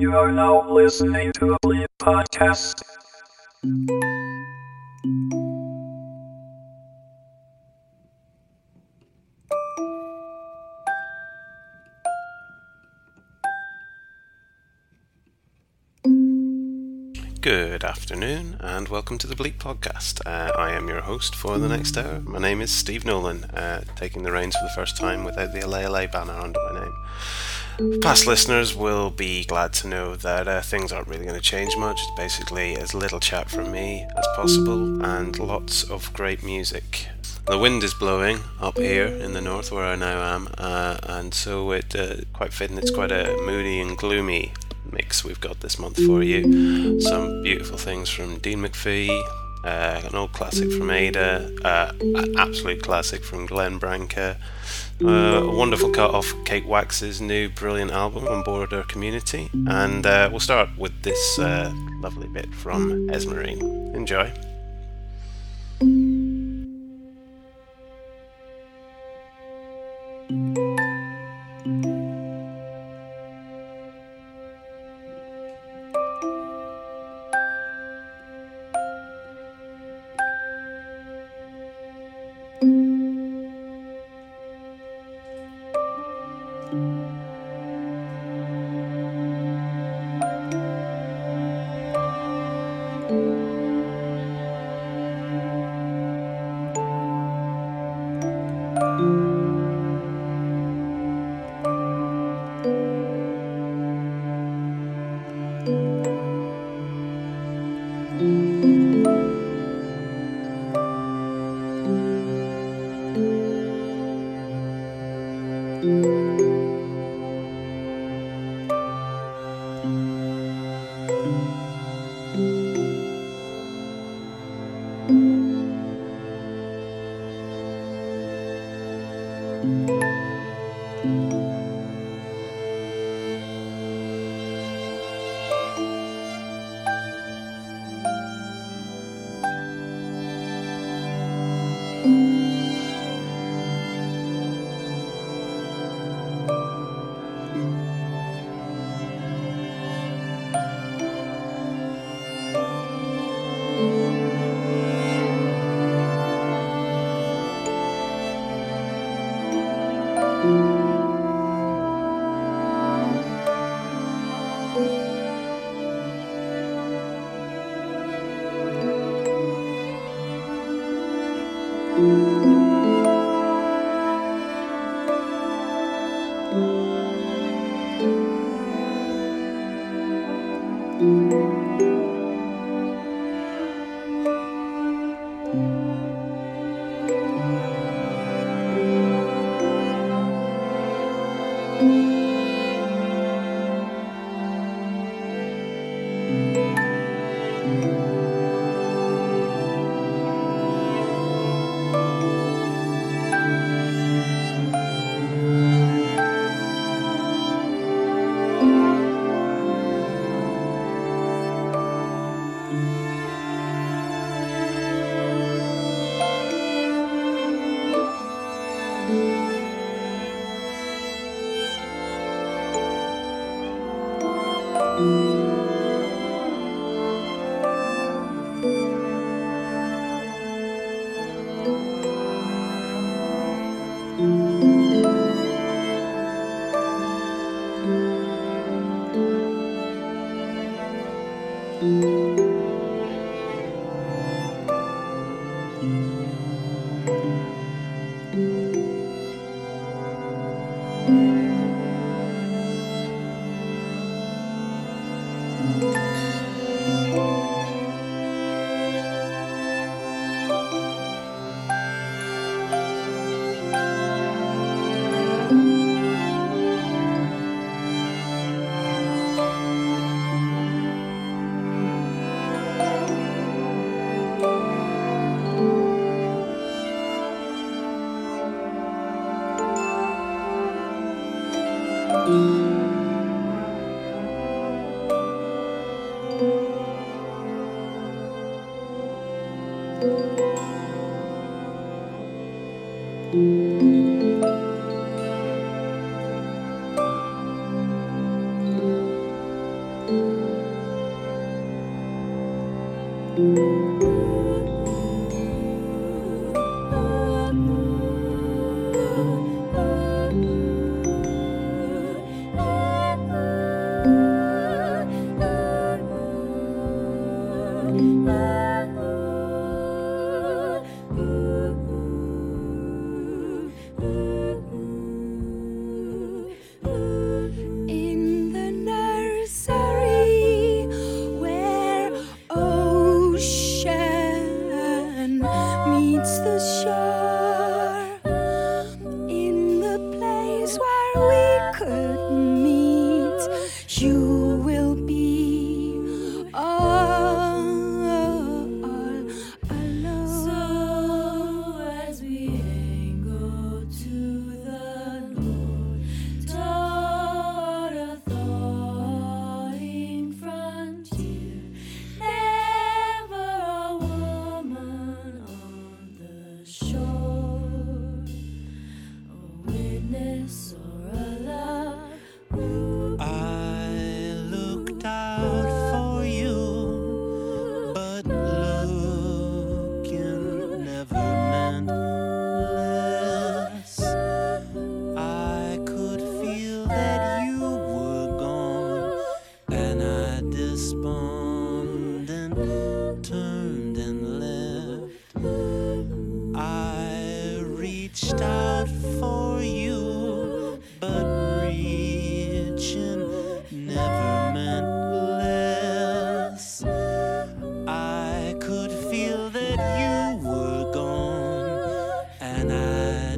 You are now listening to a Bleep podcast. Good afternoon, and welcome to the Bleep Podcast. Uh, I am your host for the next hour. My name is Steve Nolan, uh, taking the reins for the first time without the LA banner under my name. Past listeners will be glad to know that uh, things aren't really going to change much. It's basically as little chat from me as possible and lots of great music. The wind is blowing up here in the north where I now am, uh, and so it uh, quite fitting. It's quite a moody and gloomy mix we've got this month for you. Some beautiful things from Dean McPhee, uh, an old classic from Ada, uh, an absolute classic from Glenn Branca, uh, a wonderful cut off Kate Wax's new brilliant album on Border Community, and uh, we'll start with this uh, lovely bit from Esmerine. Enjoy.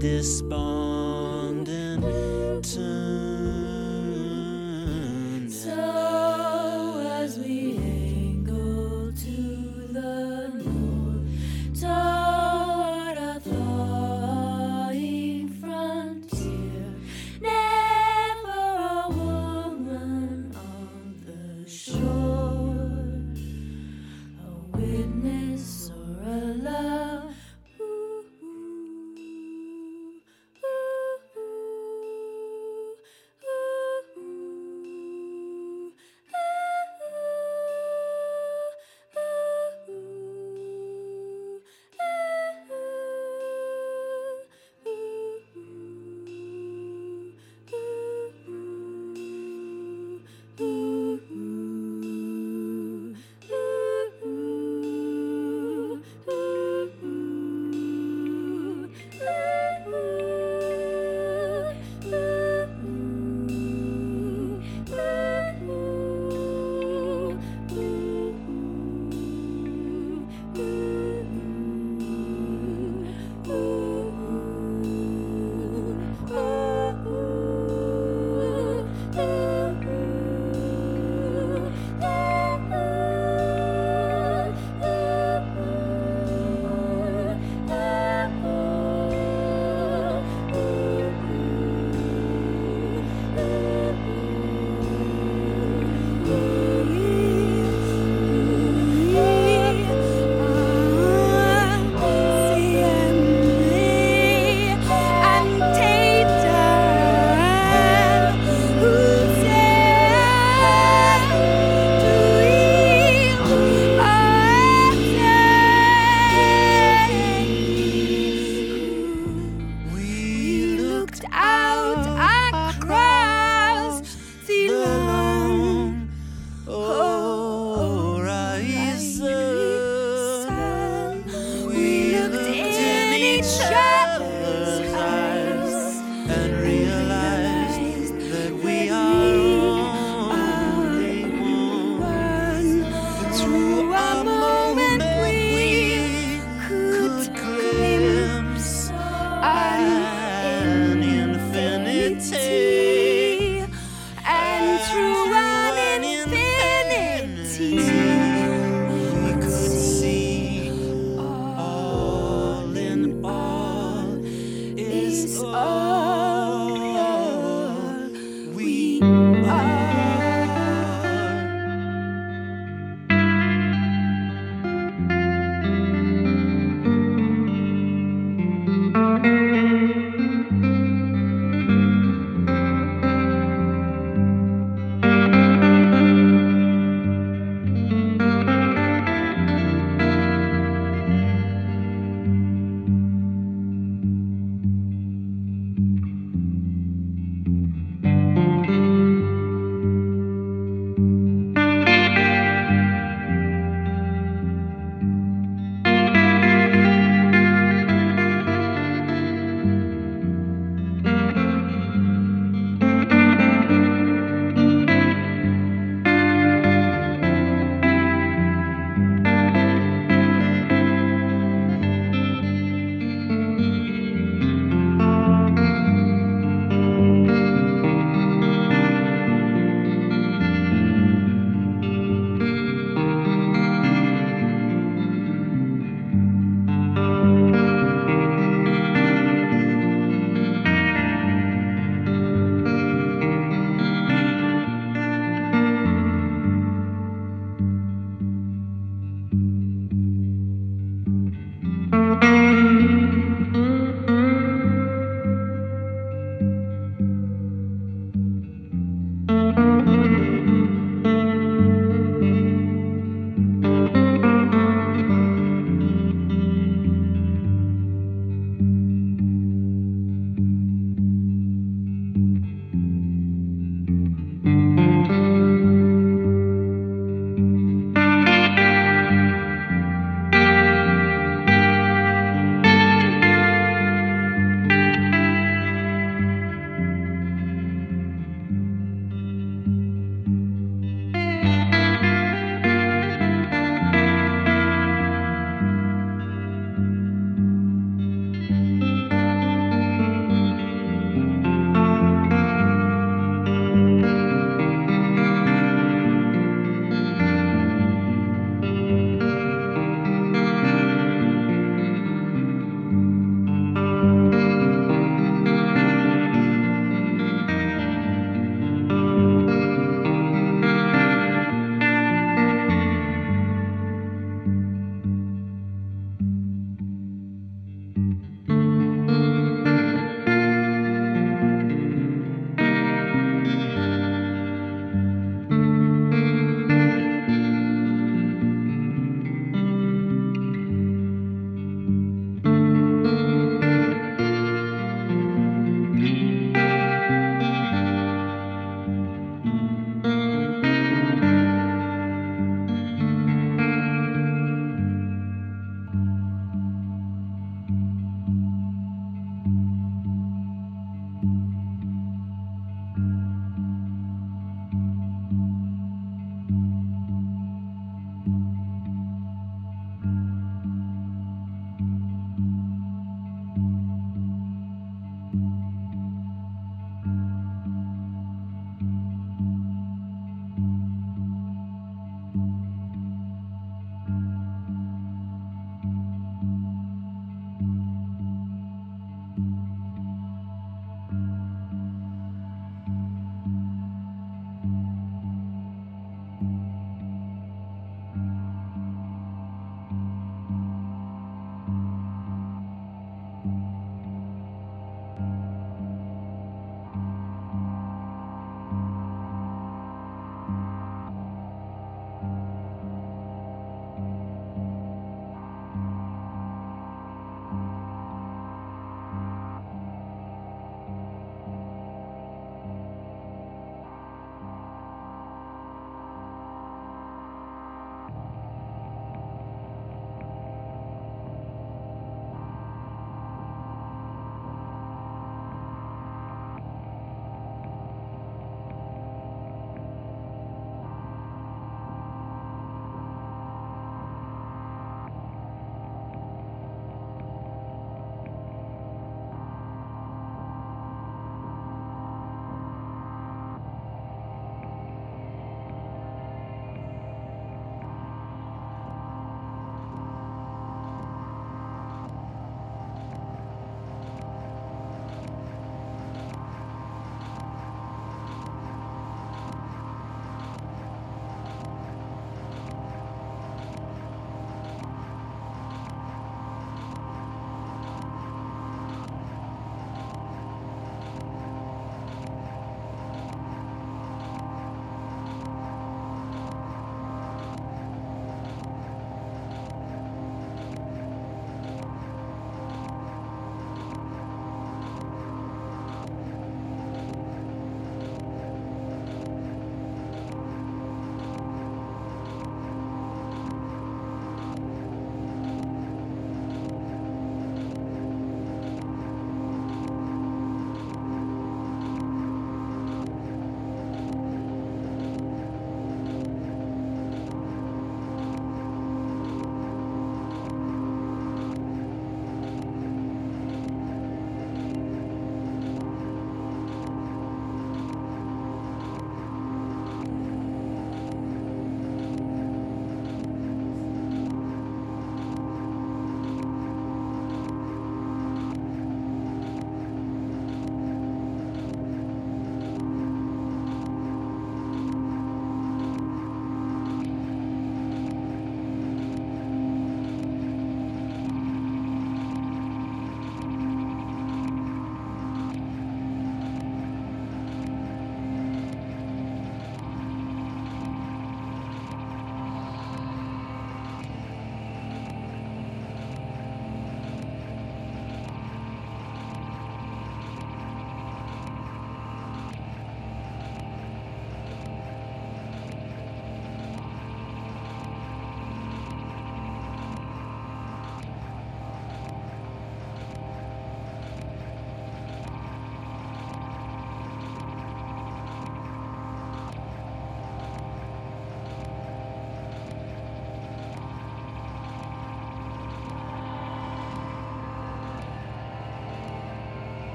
I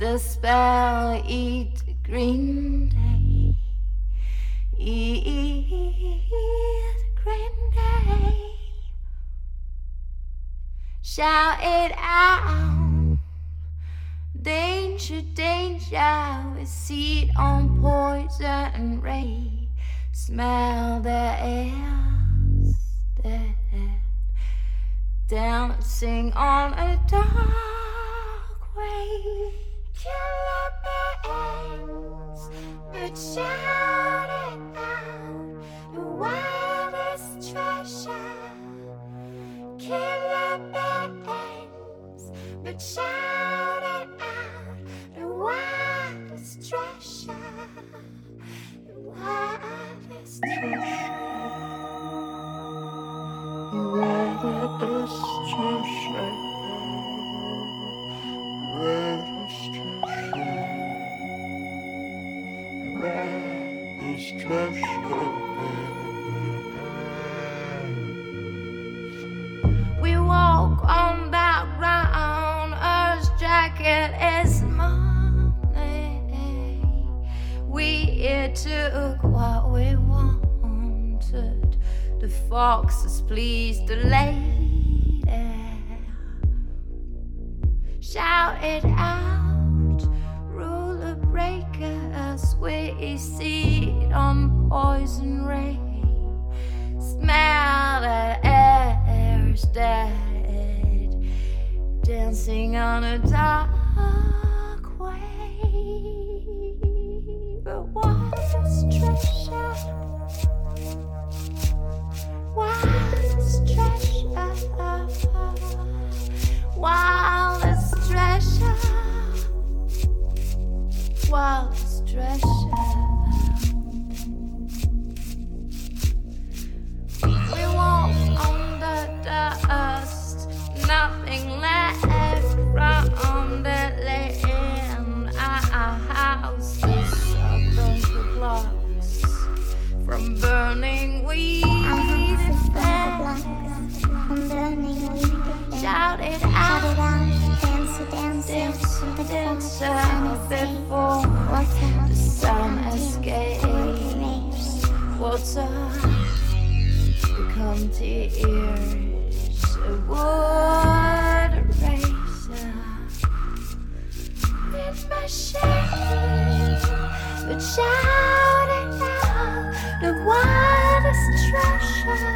The spell eat green day. Eat green day. Shout it out. Danger, danger, we seed on poison and ray. Smell the air. Dancing on a dark treasure. The wildest treasure. The foxes pleased the lady. Shout it out, ruler breakers. We sit on poison ray. Smell the air's dead, dancing on a dark way. But what is treasure, nothing left from the land. Out before the sun escapes. Water become tears. A wood eraser in my but shout it out, the wildest treasure.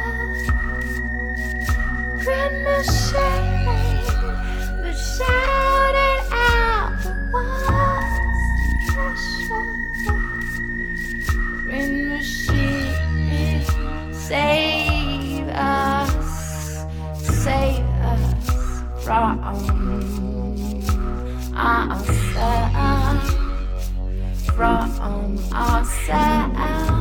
In my shade, but shout from ourselves, uh, from ourselves. Uh,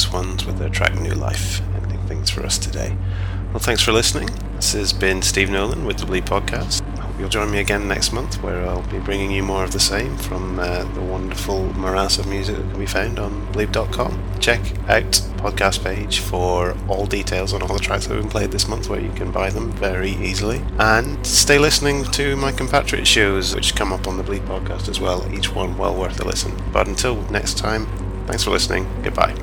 Swans with their track New Life, ending things for us today. Well, thanks for listening. This has been Steve Nolan with the Bleep Podcast. I hope you'll join me again next month where I'll be bringing you more of the same from uh, the wonderful morass of music that can be found on bleep.com. Check out podcast page for all details on all the tracks that been played this month where you can buy them very easily. And stay listening to my compatriot shows which come up on the Bleep Podcast as well, each one well worth a listen. But until next time, thanks for listening. Goodbye.